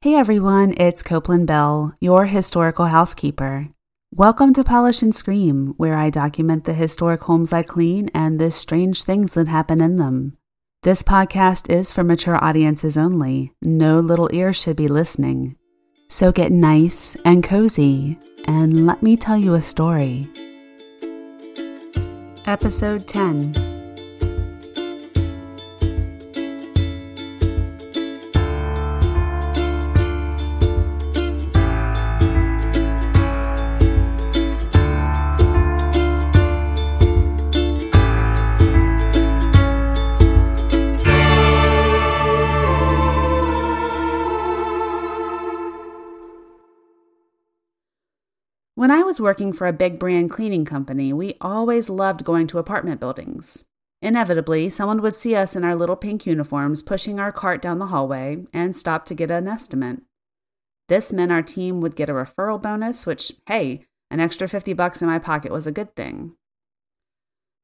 Hey everyone, it's Copeland Bell, your historical housekeeper. Welcome to Polish and Scream, where I document the historic homes I clean and the strange things that happen in them. This podcast is for mature audiences only. No little ears should be listening. So get nice and cozy, and let me tell you a story. Episode 10 When I was working for a big brand cleaning company, we always loved going to apartment buildings. Inevitably, someone would see us in our little pink uniforms pushing our cart down the hallway and stop to get an estimate. This meant our team would get a referral bonus, which, hey, an extra 50 bucks in my pocket was a good thing.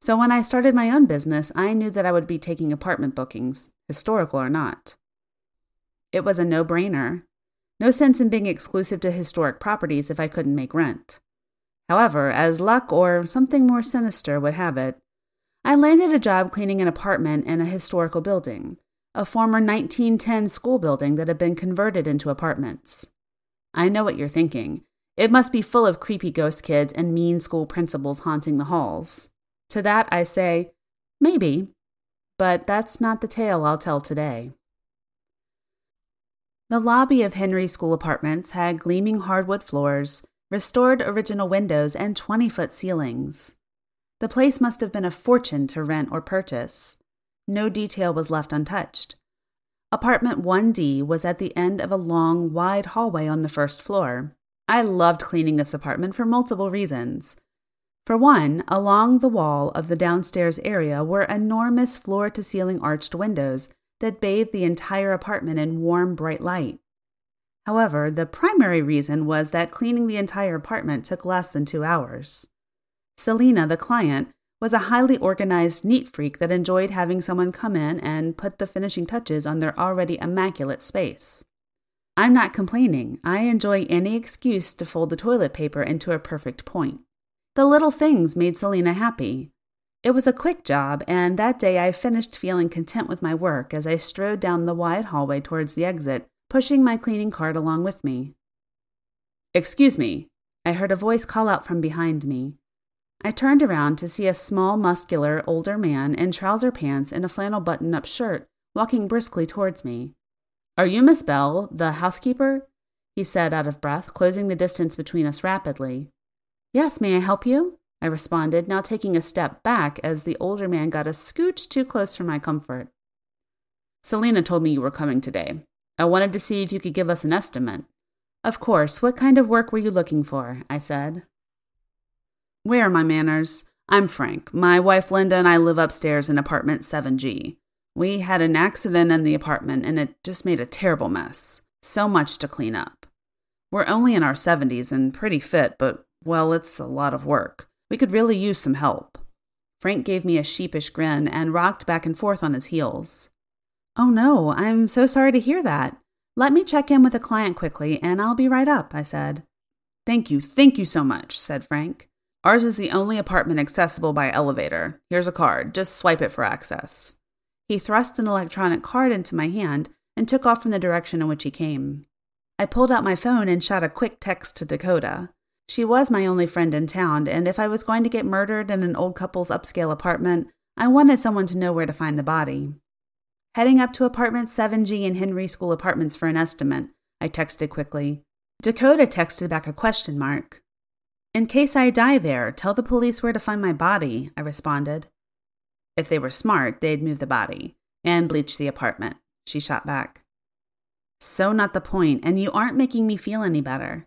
So when I started my own business, I knew that I would be taking apartment bookings, historical or not. It was a no brainer. No sense in being exclusive to historic properties if I couldn't make rent. However, as luck or something more sinister would have it, I landed a job cleaning an apartment in a historical building, a former 1910 school building that had been converted into apartments. I know what you're thinking. It must be full of creepy ghost kids and mean school principals haunting the halls. To that I say, maybe, but that's not the tale I'll tell today. The lobby of Henry School Apartments had gleaming hardwood floors, restored original windows, and 20 foot ceilings. The place must have been a fortune to rent or purchase. No detail was left untouched. Apartment 1D was at the end of a long, wide hallway on the first floor. I loved cleaning this apartment for multiple reasons. For one, along the wall of the downstairs area were enormous floor to ceiling arched windows that bathed the entire apartment in warm, bright light. However, the primary reason was that cleaning the entire apartment took less than two hours. Selina, the client, was a highly organized neat freak that enjoyed having someone come in and put the finishing touches on their already immaculate space. I'm not complaining. I enjoy any excuse to fold the toilet paper into a perfect point. The little things made Selina happy, it was a quick job, and that day I finished feeling content with my work as I strode down the wide hallway towards the exit, pushing my cleaning cart along with me. Excuse me, I heard a voice call out from behind me. I turned around to see a small, muscular, older man in trouser pants and a flannel button up shirt walking briskly towards me. Are you Miss Bell, the housekeeper? he said out of breath, closing the distance between us rapidly. Yes, may I help you? I responded, now taking a step back as the older man got a scooch too close for my comfort. Selina told me you were coming today. I wanted to see if you could give us an estimate. Of course, what kind of work were you looking for? I said. Where are my manners? I'm Frank. My wife Linda and I live upstairs in apartment 7G. We had an accident in the apartment and it just made a terrible mess. So much to clean up. We're only in our 70s and pretty fit, but well, it's a lot of work. We could really use some help. Frank gave me a sheepish grin and rocked back and forth on his heels. Oh no, I'm so sorry to hear that. Let me check in with a client quickly and I'll be right up, I said. Thank you, thank you so much, said Frank. Ours is the only apartment accessible by elevator. Here's a card, just swipe it for access. He thrust an electronic card into my hand and took off from the direction in which he came. I pulled out my phone and shot a quick text to Dakota. She was my only friend in town, and if I was going to get murdered in an old couple's upscale apartment, I wanted someone to know where to find the body. Heading up to apartment 7G in Henry School Apartments for an estimate, I texted quickly. Dakota texted back a question mark. In case I die there, tell the police where to find my body, I responded. If they were smart, they'd move the body and bleach the apartment, she shot back. So not the point, and you aren't making me feel any better.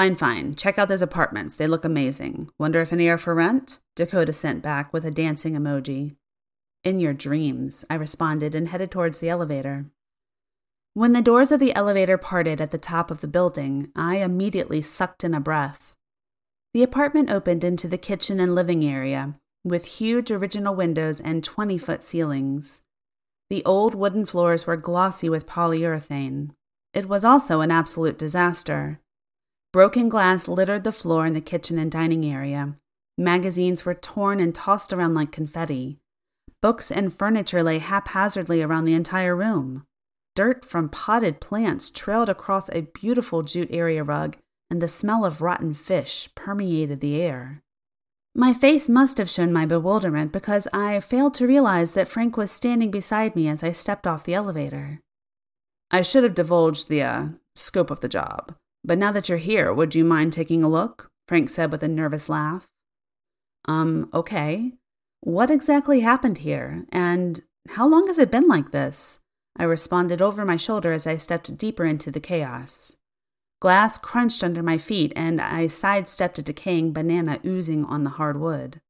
Fine, fine. Check out those apartments. They look amazing. Wonder if any are for rent? Dakota sent back with a dancing emoji. In your dreams, I responded and headed towards the elevator. When the doors of the elevator parted at the top of the building, I immediately sucked in a breath. The apartment opened into the kitchen and living area, with huge original windows and 20 foot ceilings. The old wooden floors were glossy with polyurethane. It was also an absolute disaster. Broken glass littered the floor in the kitchen and dining area. Magazines were torn and tossed around like confetti. Books and furniture lay haphazardly around the entire room. Dirt from potted plants trailed across a beautiful jute area rug, and the smell of rotten fish permeated the air. My face must have shown my bewilderment because I failed to realize that Frank was standing beside me as I stepped off the elevator. I should have divulged the uh, scope of the job, but now that you're here, would you mind taking a look? Frank said with a nervous laugh. Um, okay. What exactly happened here, and how long has it been like this? I responded over my shoulder as I stepped deeper into the chaos. Glass crunched under my feet, and I sidestepped a decaying banana oozing on the hard wood.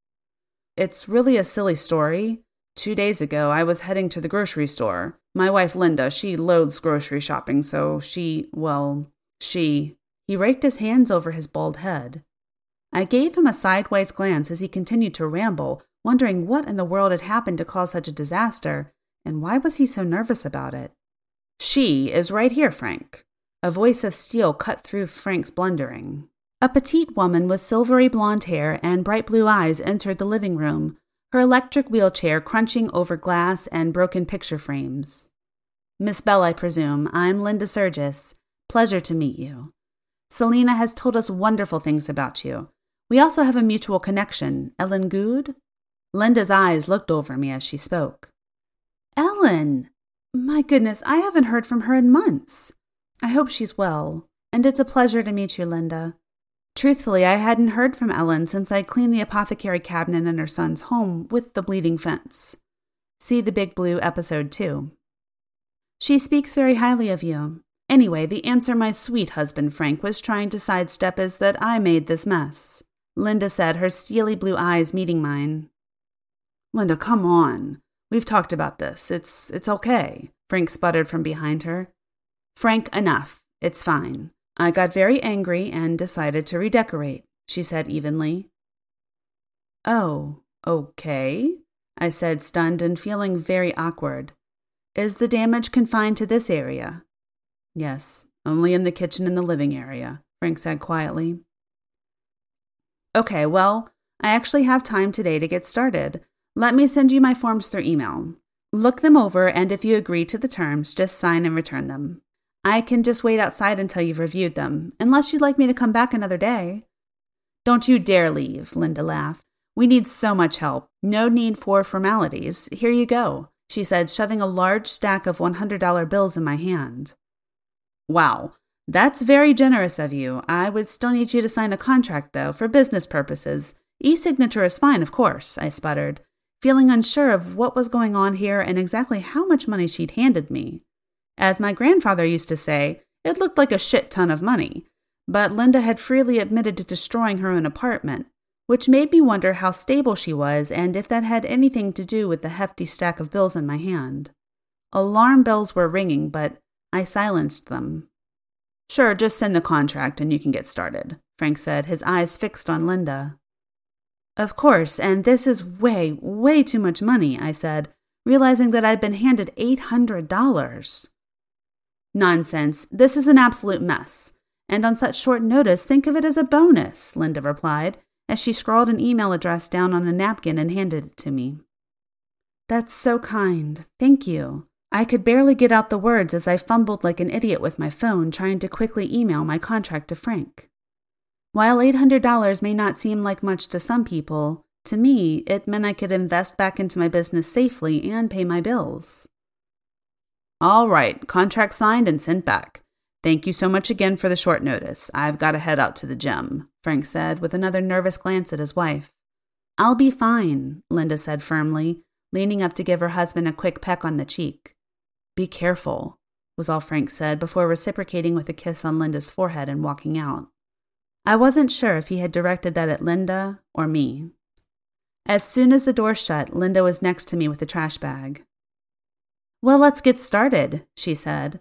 It's really a silly story. Two days ago, I was heading to the grocery store. My wife, Linda, she loathes grocery shopping, so she, well, she. He raked his hands over his bald head. I gave him a sideways glance as he continued to ramble, wondering what in the world had happened to cause such a disaster, and why was he so nervous about it? She is right here, Frank. A voice of steel cut through Frank's blundering. A petite woman with silvery blonde hair and bright blue eyes entered the living room, her electric wheelchair crunching over glass and broken picture frames. Miss Bell, I presume. I'm Linda Surgis. Pleasure to meet you. Selina has told us wonderful things about you. We also have a mutual connection, Ellen Good. Linda's eyes looked over me as she spoke. Ellen! My goodness, I haven't heard from her in months. I hope she's well, and it's a pleasure to meet you, Linda. Truthfully, I hadn't heard from Ellen since I cleaned the apothecary cabinet in her son's home with the bleeding fence. See the Big Blue episode 2. She speaks very highly of you. Anyway, the answer my sweet husband Frank was trying to sidestep is that I made this mess. Linda said, her steely blue eyes meeting mine. Linda, come on. We've talked about this. It's it's okay. Frank sputtered from behind her. Frank, enough. It's fine. I got very angry and decided to redecorate, she said evenly. Oh, okay, I said, stunned and feeling very awkward. Is the damage confined to this area? Yes, only in the kitchen and the living area, Frank said quietly. Okay, well, I actually have time today to get started. Let me send you my forms through email. Look them over, and if you agree to the terms, just sign and return them. I can just wait outside until you've reviewed them, unless you'd like me to come back another day. Don't you dare leave, Linda laughed. We need so much help. No need for formalities. Here you go, she said, shoving a large stack of $100 bills in my hand. Wow, that's very generous of you. I would still need you to sign a contract, though, for business purposes. E signature is fine, of course, I sputtered, feeling unsure of what was going on here and exactly how much money she'd handed me. As my grandfather used to say, it looked like a shit ton of money. But Linda had freely admitted to destroying her own apartment, which made me wonder how stable she was and if that had anything to do with the hefty stack of bills in my hand. Alarm bells were ringing, but I silenced them. Sure, just send the contract and you can get started, Frank said, his eyes fixed on Linda. Of course, and this is way, way too much money, I said, realizing that I'd been handed $800. Nonsense. This is an absolute mess. And on such short notice, think of it as a bonus, Linda replied, as she scrawled an email address down on a napkin and handed it to me. That's so kind. Thank you. I could barely get out the words as I fumbled like an idiot with my phone trying to quickly email my contract to Frank. While $800 may not seem like much to some people, to me, it meant I could invest back into my business safely and pay my bills. All right, contract signed and sent back. Thank you so much again for the short notice. I've got to head out to the gym, Frank said with another nervous glance at his wife. I'll be fine, Linda said firmly, leaning up to give her husband a quick peck on the cheek. Be careful, was all Frank said before reciprocating with a kiss on Linda's forehead and walking out. I wasn't sure if he had directed that at Linda or me. As soon as the door shut, Linda was next to me with a trash bag. Well, let's get started, she said.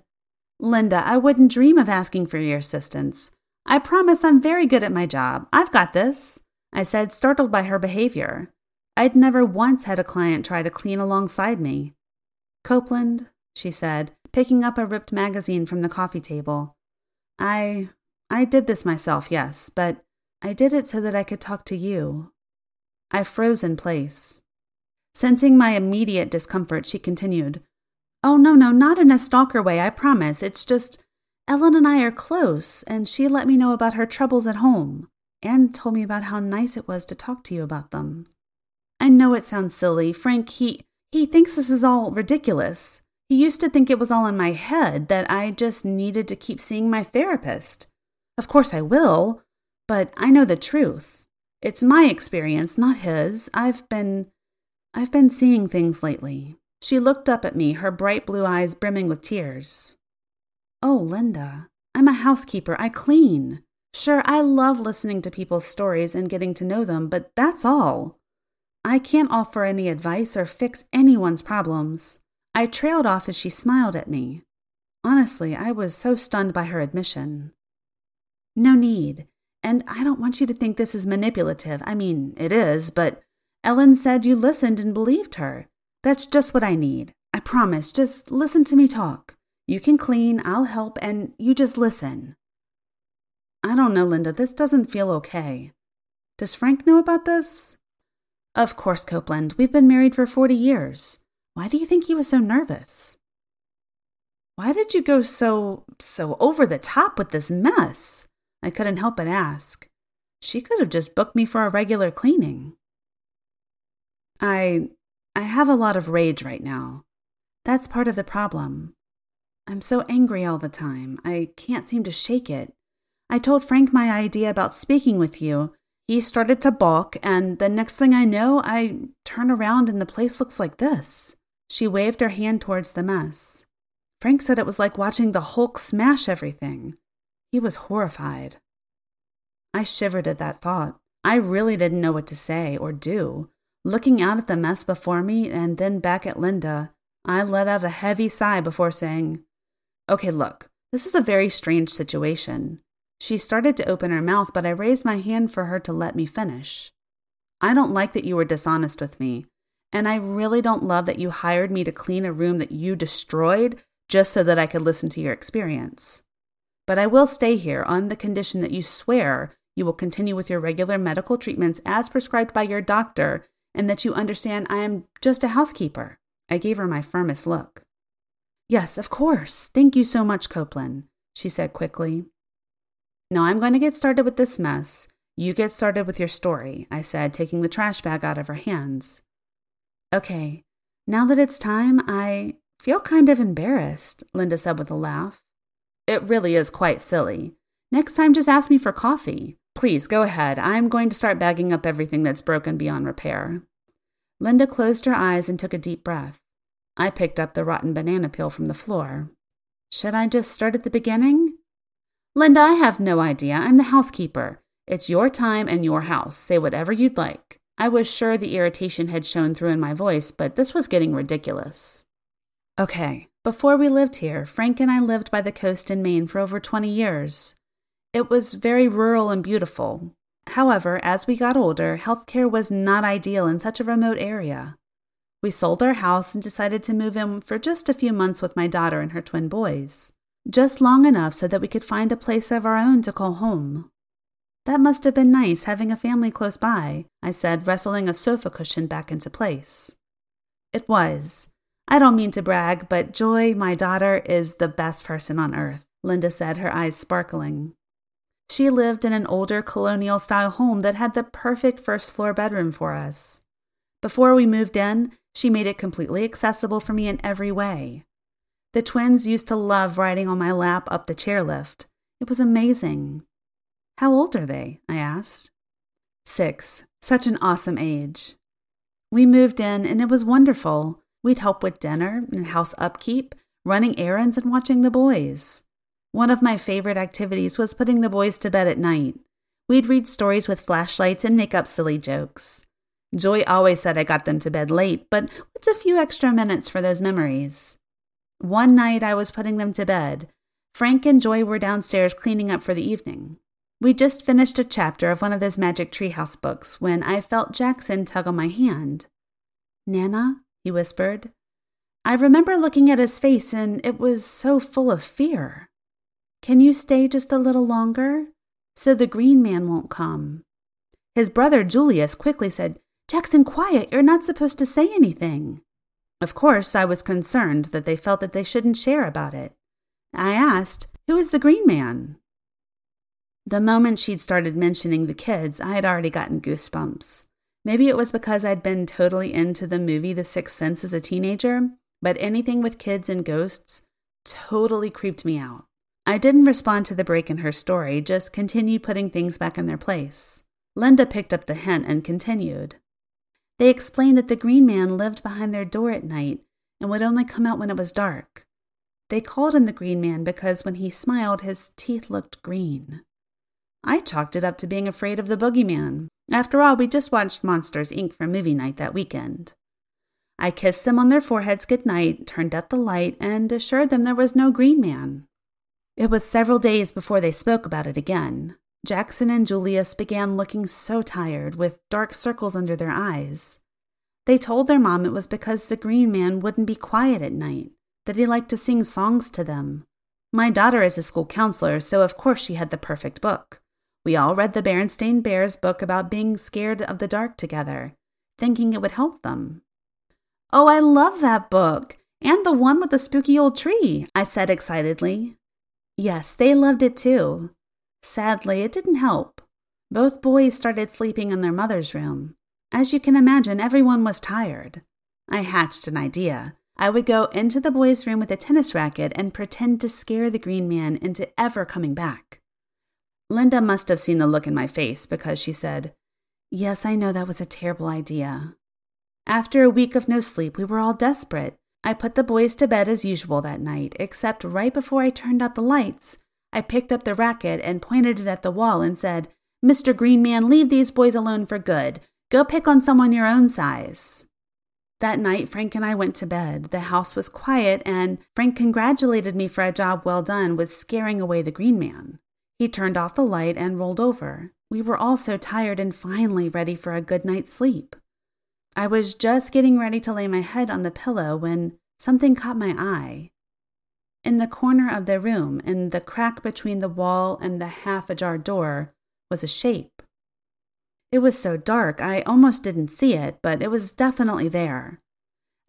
Linda, I wouldn't dream of asking for your assistance. I promise I'm very good at my job. I've got this, I said, startled by her behavior. I'd never once had a client try to clean alongside me. Copeland, she said, picking up a ripped magazine from the coffee table. I. I did this myself, yes, but I did it so that I could talk to you. I froze in place. Sensing my immediate discomfort, she continued, Oh, no, no, not in a stalker way, I promise. It's just Ellen and I are close, and she let me know about her troubles at home and told me about how nice it was to talk to you about them. I know it sounds silly. Frank, he he thinks this is all ridiculous. He used to think it was all in my head that I just needed to keep seeing my therapist. Of course I will, but I know the truth. It's my experience, not his. I've been I've been seeing things lately. She looked up at me, her bright blue eyes brimming with tears. Oh, Linda, I'm a housekeeper. I clean. Sure, I love listening to people's stories and getting to know them, but that's all. I can't offer any advice or fix anyone's problems. I trailed off as she smiled at me. Honestly, I was so stunned by her admission. No need. And I don't want you to think this is manipulative. I mean, it is, but Ellen said you listened and believed her. That's just what I need. I promise. Just listen to me talk. You can clean, I'll help, and you just listen. I don't know, Linda. This doesn't feel okay. Does Frank know about this? Of course, Copeland. We've been married for 40 years. Why do you think he was so nervous? Why did you go so, so over the top with this mess? I couldn't help but ask. She could have just booked me for a regular cleaning. I. I have a lot of rage right now. That's part of the problem. I'm so angry all the time. I can't seem to shake it. I told Frank my idea about speaking with you. He started to balk, and the next thing I know, I turn around and the place looks like this. She waved her hand towards the mess. Frank said it was like watching the Hulk smash everything. He was horrified. I shivered at that thought. I really didn't know what to say or do. Looking out at the mess before me and then back at Linda, I let out a heavy sigh before saying, Okay, look, this is a very strange situation. She started to open her mouth, but I raised my hand for her to let me finish. I don't like that you were dishonest with me, and I really don't love that you hired me to clean a room that you destroyed just so that I could listen to your experience. But I will stay here on the condition that you swear you will continue with your regular medical treatments as prescribed by your doctor and that you understand I am just a housekeeper. I gave her my firmest look. Yes, of course. Thank you so much, Copeland, she said quickly. Now I'm going to get started with this mess. You get started with your story, I said, taking the trash bag out of her hands. Okay, now that it's time, I feel kind of embarrassed, Linda said with a laugh. It really is quite silly. Next time, just ask me for coffee. Please go ahead. I'm going to start bagging up everything that's broken beyond repair. Linda closed her eyes and took a deep breath. I picked up the rotten banana peel from the floor. Should I just start at the beginning? Linda, I have no idea. I'm the housekeeper. It's your time and your house. Say whatever you'd like. I was sure the irritation had shown through in my voice, but this was getting ridiculous. Okay, before we lived here, Frank and I lived by the coast in Maine for over 20 years. It was very rural and beautiful. However, as we got older, healthcare was not ideal in such a remote area. We sold our house and decided to move in for just a few months with my daughter and her twin boys just long enough so that we could find a place of our own to call home. That must have been nice having a family close by, I said, wrestling a sofa cushion back into place. It was. I don't mean to brag, but Joy, my daughter, is the best person on earth, Linda said, her eyes sparkling. She lived in an older colonial style home that had the perfect first floor bedroom for us. Before we moved in, she made it completely accessible for me in every way. The twins used to love riding on my lap up the chairlift. It was amazing. How old are they? I asked. Six. Such an awesome age. We moved in and it was wonderful. We'd help with dinner and house upkeep, running errands, and watching the boys. One of my favorite activities was putting the boys to bed at night. We'd read stories with flashlights and make up silly jokes. Joy always said I got them to bed late, but what's a few extra minutes for those memories? One night I was putting them to bed. Frank and Joy were downstairs cleaning up for the evening. We just finished a chapter of one of those magic treehouse books when I felt Jackson tug on my hand. Nana, he whispered. I remember looking at his face and it was so full of fear. Can you stay just a little longer? So the green man won't come. His brother Julius quickly said, Jackson, quiet, you're not supposed to say anything. Of course, I was concerned that they felt that they shouldn't share about it. I asked, Who is the green man? The moment she'd started mentioning the kids, I had already gotten goosebumps. Maybe it was because I'd been totally into the movie The Sixth Sense as a teenager, but anything with kids and ghosts totally creeped me out. I didn't respond to the break in her story, just continued putting things back in their place. Linda picked up the hint and continued. They explained that the green man lived behind their door at night and would only come out when it was dark. They called him the green man because when he smiled, his teeth looked green. I chalked it up to being afraid of the boogeyman. After all, we just watched Monsters, Inc. for movie night that weekend. I kissed them on their foreheads good night, turned out the light, and assured them there was no green man. It was several days before they spoke about it again. Jackson and Julius began looking so tired, with dark circles under their eyes. They told their mom it was because the green man wouldn't be quiet at night, that he liked to sing songs to them. My daughter is a school counselor, so of course she had the perfect book. We all read the Berenstain Bears book about being scared of the dark together, thinking it would help them. Oh, I love that book! And the one with the spooky old tree, I said excitedly. Yes, they loved it too. Sadly, it didn't help. Both boys started sleeping in their mother's room. As you can imagine, everyone was tired. I hatched an idea. I would go into the boys' room with a tennis racket and pretend to scare the green man into ever coming back. Linda must have seen the look in my face because she said, Yes, I know that was a terrible idea. After a week of no sleep, we were all desperate. I put the boys to bed as usual that night, except right before I turned out the lights, I picked up the racket and pointed it at the wall and said, Mr. Green Man, leave these boys alone for good. Go pick on someone your own size. That night, Frank and I went to bed. The house was quiet, and Frank congratulated me for a job well done with scaring away the green man. He turned off the light and rolled over. We were all so tired and finally ready for a good night's sleep. I was just getting ready to lay my head on the pillow when something caught my eye. In the corner of the room, in the crack between the wall and the half ajar door, was a shape. It was so dark I almost didn't see it, but it was definitely there.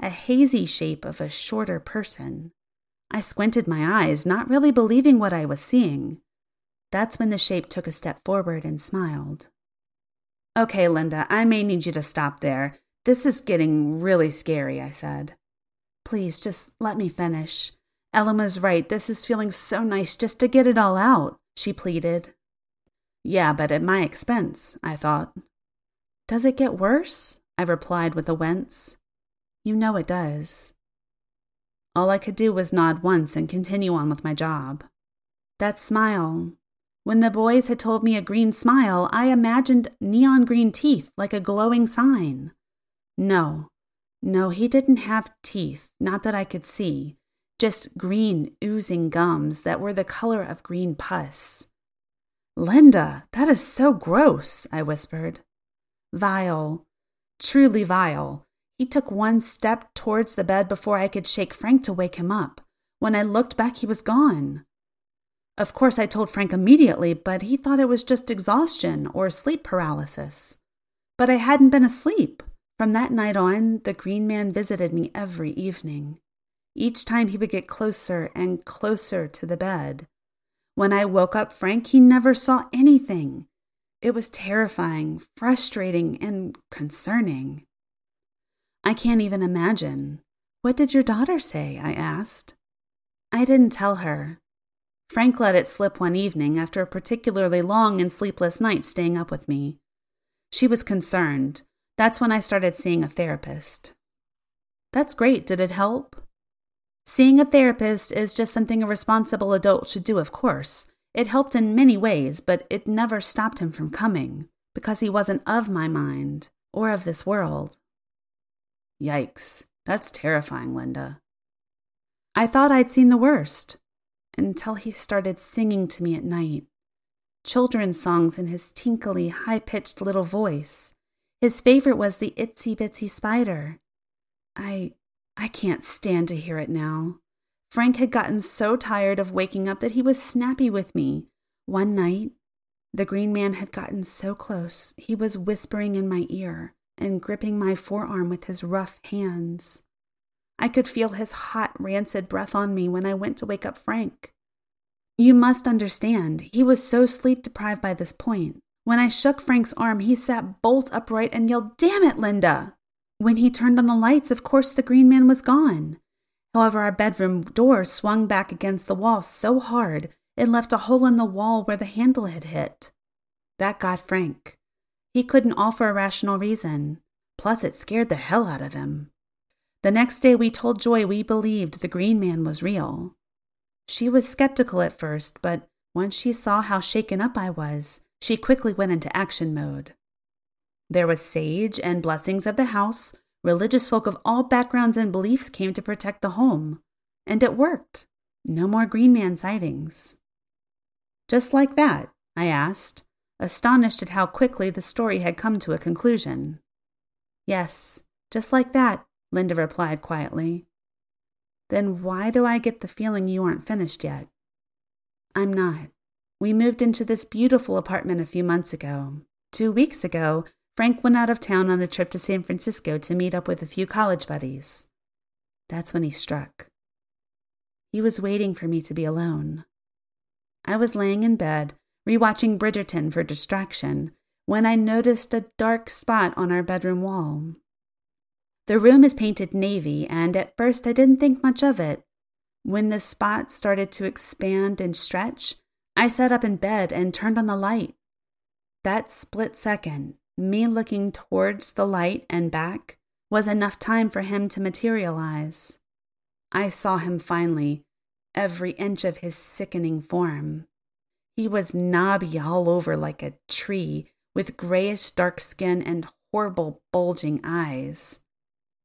A hazy shape of a shorter person. I squinted my eyes, not really believing what I was seeing. That's when the shape took a step forward and smiled. Okay, Linda, I may need you to stop there. This is getting really scary, I said. Please, just let me finish. Ellen was right. This is feeling so nice just to get it all out, she pleaded. Yeah, but at my expense, I thought. Does it get worse? I replied with a wince. You know it does. All I could do was nod once and continue on with my job. That smile. When the boys had told me a green smile, I imagined neon green teeth like a glowing sign. No, no, he didn't have teeth, not that I could see just green, oozing gums that were the color of green pus. Linda, that is so gross, I whispered. Vile, truly vile. He took one step towards the bed before I could shake Frank to wake him up. When I looked back, he was gone. Of course, I told Frank immediately, but he thought it was just exhaustion or sleep paralysis. But I hadn't been asleep. From that night on, the Green Man visited me every evening. Each time he would get closer and closer to the bed. When I woke up Frank, he never saw anything. It was terrifying, frustrating, and concerning. I can't even imagine. What did your daughter say? I asked. I didn't tell her. Frank let it slip one evening after a particularly long and sleepless night staying up with me. She was concerned. That's when I started seeing a therapist. That's great. Did it help? Seeing a therapist is just something a responsible adult should do, of course. It helped in many ways, but it never stopped him from coming, because he wasn't of my mind or of this world. Yikes, that's terrifying, Linda. I thought I'd seen the worst until he started singing to me at night. Children's songs in his tinkly, high pitched little voice. His favorite was the Itsy Bitsy Spider. I I can't stand to hear it now. Frank had gotten so tired of waking up that he was snappy with me. One night, the green man had gotten so close, he was whispering in my ear and gripping my forearm with his rough hands. I could feel his hot, rancid breath on me when I went to wake up Frank. You must understand, he was so sleep deprived by this point. When I shook Frank's arm, he sat bolt upright and yelled, Damn it, Linda! When he turned on the lights, of course the green man was gone. However, our bedroom door swung back against the wall so hard it left a hole in the wall where the handle had hit. That got Frank. He couldn't offer a rational reason. Plus, it scared the hell out of him. The next day, we told Joy we believed the green man was real. She was skeptical at first, but once she saw how shaken up I was, she quickly went into action mode. There was sage and blessings of the house. Religious folk of all backgrounds and beliefs came to protect the home. And it worked. No more Green Man sightings. Just like that? I asked, astonished at how quickly the story had come to a conclusion. Yes, just like that, Linda replied quietly. Then why do I get the feeling you aren't finished yet? I'm not. We moved into this beautiful apartment a few months ago. Two weeks ago, Frank went out of town on a trip to San Francisco to meet up with a few college buddies. That's when he struck. He was waiting for me to be alone. I was laying in bed, rewatching Bridgerton for distraction, when I noticed a dark spot on our bedroom wall. The room is painted navy, and at first I didn't think much of it. When the spot started to expand and stretch, I sat up in bed and turned on the light. That split second, me looking towards the light and back was enough time for him to materialize. I saw him finally, every inch of his sickening form. He was knobby all over like a tree, with grayish dark skin and horrible bulging eyes.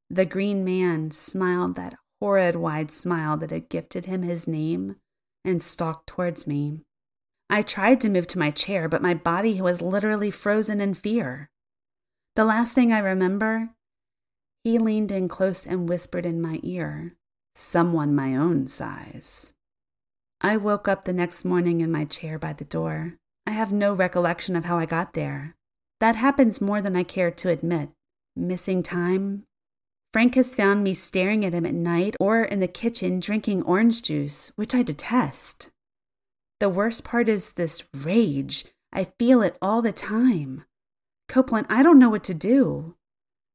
The green man smiled that horrid wide smile that had gifted him his name and stalked towards me. I tried to move to my chair, but my body was literally frozen in fear. The last thing I remember, he leaned in close and whispered in my ear, someone my own size. I woke up the next morning in my chair by the door. I have no recollection of how I got there. That happens more than I care to admit. Missing time? Frank has found me staring at him at night or in the kitchen drinking orange juice, which I detest. The worst part is this rage. I feel it all the time. Copeland, I don't know what to do.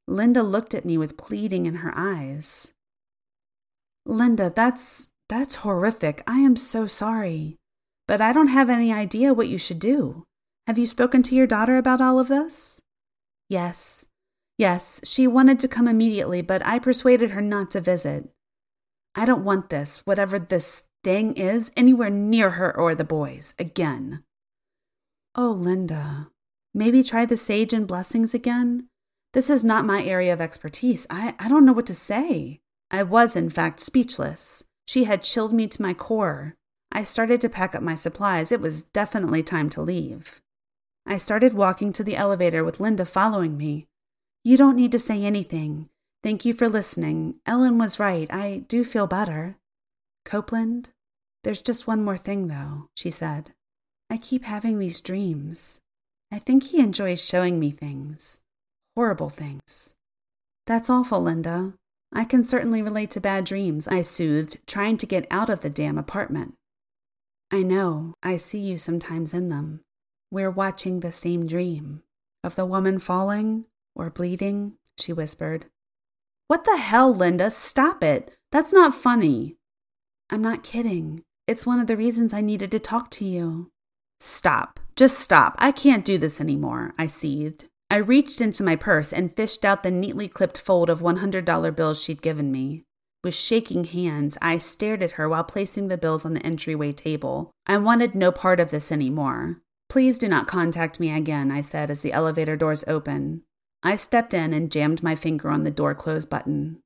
Linda looked at me with pleading in her eyes. Linda, that's that's horrific. I am so sorry. But I don't have any idea what you should do. Have you spoken to your daughter about all of this? Yes. Yes, she wanted to come immediately, but I persuaded her not to visit. I don't want this, whatever this thing is anywhere near her or the boys again. Oh, Linda, maybe try the sage and blessings again? This is not my area of expertise. I, I don't know what to say. I was, in fact, speechless. She had chilled me to my core. I started to pack up my supplies. It was definitely time to leave. I started walking to the elevator with Linda following me. You don't need to say anything. Thank you for listening. Ellen was right. I do feel better. Copeland, there's just one more thing, though, she said. I keep having these dreams. I think he enjoys showing me things. Horrible things. That's awful, Linda. I can certainly relate to bad dreams, I soothed, trying to get out of the damn apartment. I know, I see you sometimes in them. We're watching the same dream. Of the woman falling or bleeding, she whispered. What the hell, Linda? Stop it. That's not funny. I'm not kidding. It's one of the reasons I needed to talk to you. Stop. Just stop. I can't do this anymore, I seethed. I reached into my purse and fished out the neatly clipped fold of $100 bills she'd given me. With shaking hands, I stared at her while placing the bills on the entryway table. I wanted no part of this anymore. Please do not contact me again, I said as the elevator doors opened. I stepped in and jammed my finger on the door close button.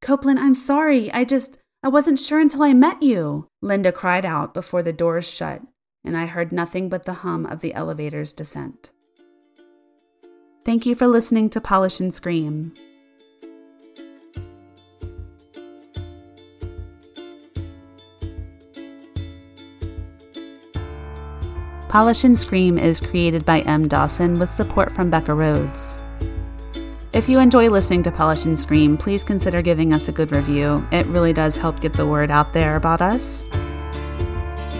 Copeland, I'm sorry. I just, I wasn't sure until I met you. Linda cried out before the doors shut, and I heard nothing but the hum of the elevator's descent. Thank you for listening to Polish and Scream. Polish and Scream is created by M. Dawson with support from Becca Rhodes. If you enjoy listening to Polish and Scream, please consider giving us a good review. It really does help get the word out there about us.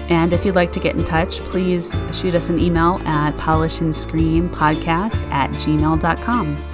And if you'd like to get in touch, please shoot us an email at polishandscreampodcast at gmail.com.